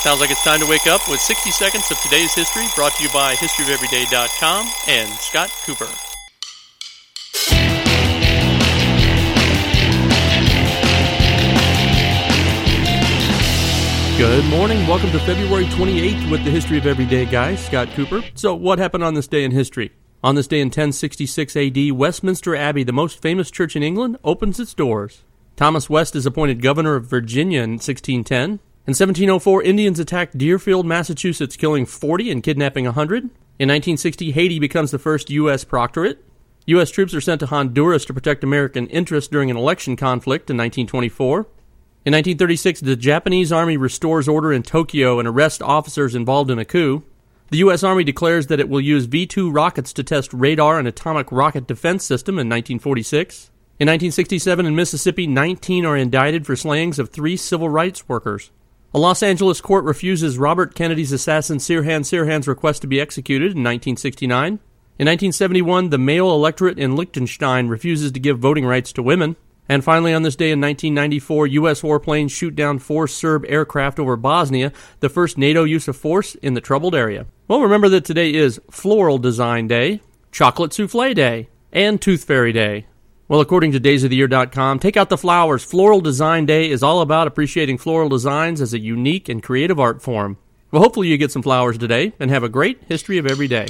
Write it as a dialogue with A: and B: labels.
A: Sounds like it's time to wake up with 60 seconds of today's history brought to you by historyofeveryday.com and Scott Cooper. Good morning. Welcome to February 28th with the History of Everyday guy, Scott Cooper. So, what happened on this day in history? On this day in 1066 AD, Westminster Abbey, the most famous church in England, opens its doors. Thomas West is appointed governor of Virginia in 1610. In 1704, Indians attacked Deerfield, Massachusetts, killing 40 and kidnapping 100. In 1960, Haiti becomes the first U.S. proctorate. U.S. troops are sent to Honduras to protect American interests during an election conflict in 1924. In 1936, the Japanese Army restores order in Tokyo and arrests officers involved in a coup. The U.S. Army declares that it will use V 2 rockets to test radar and atomic rocket defense system in 1946. In 1967, in Mississippi, 19 are indicted for slayings of three civil rights workers. A Los Angeles court refuses Robert Kennedy's assassin Sirhan Sirhan's request to be executed in 1969. In 1971, the male electorate in Liechtenstein refuses to give voting rights to women. And finally, on this day in 1994, U.S. warplanes shoot down four Serb aircraft over Bosnia, the first NATO use of force in the troubled area. Well, remember that today is Floral Design Day, Chocolate Souffle Day, and Tooth Fairy Day. Well, according to daysoftheyear.com, take out the flowers. Floral Design Day is all about appreciating floral designs as a unique and creative art form. Well, hopefully you get some flowers today and have a great history of every day.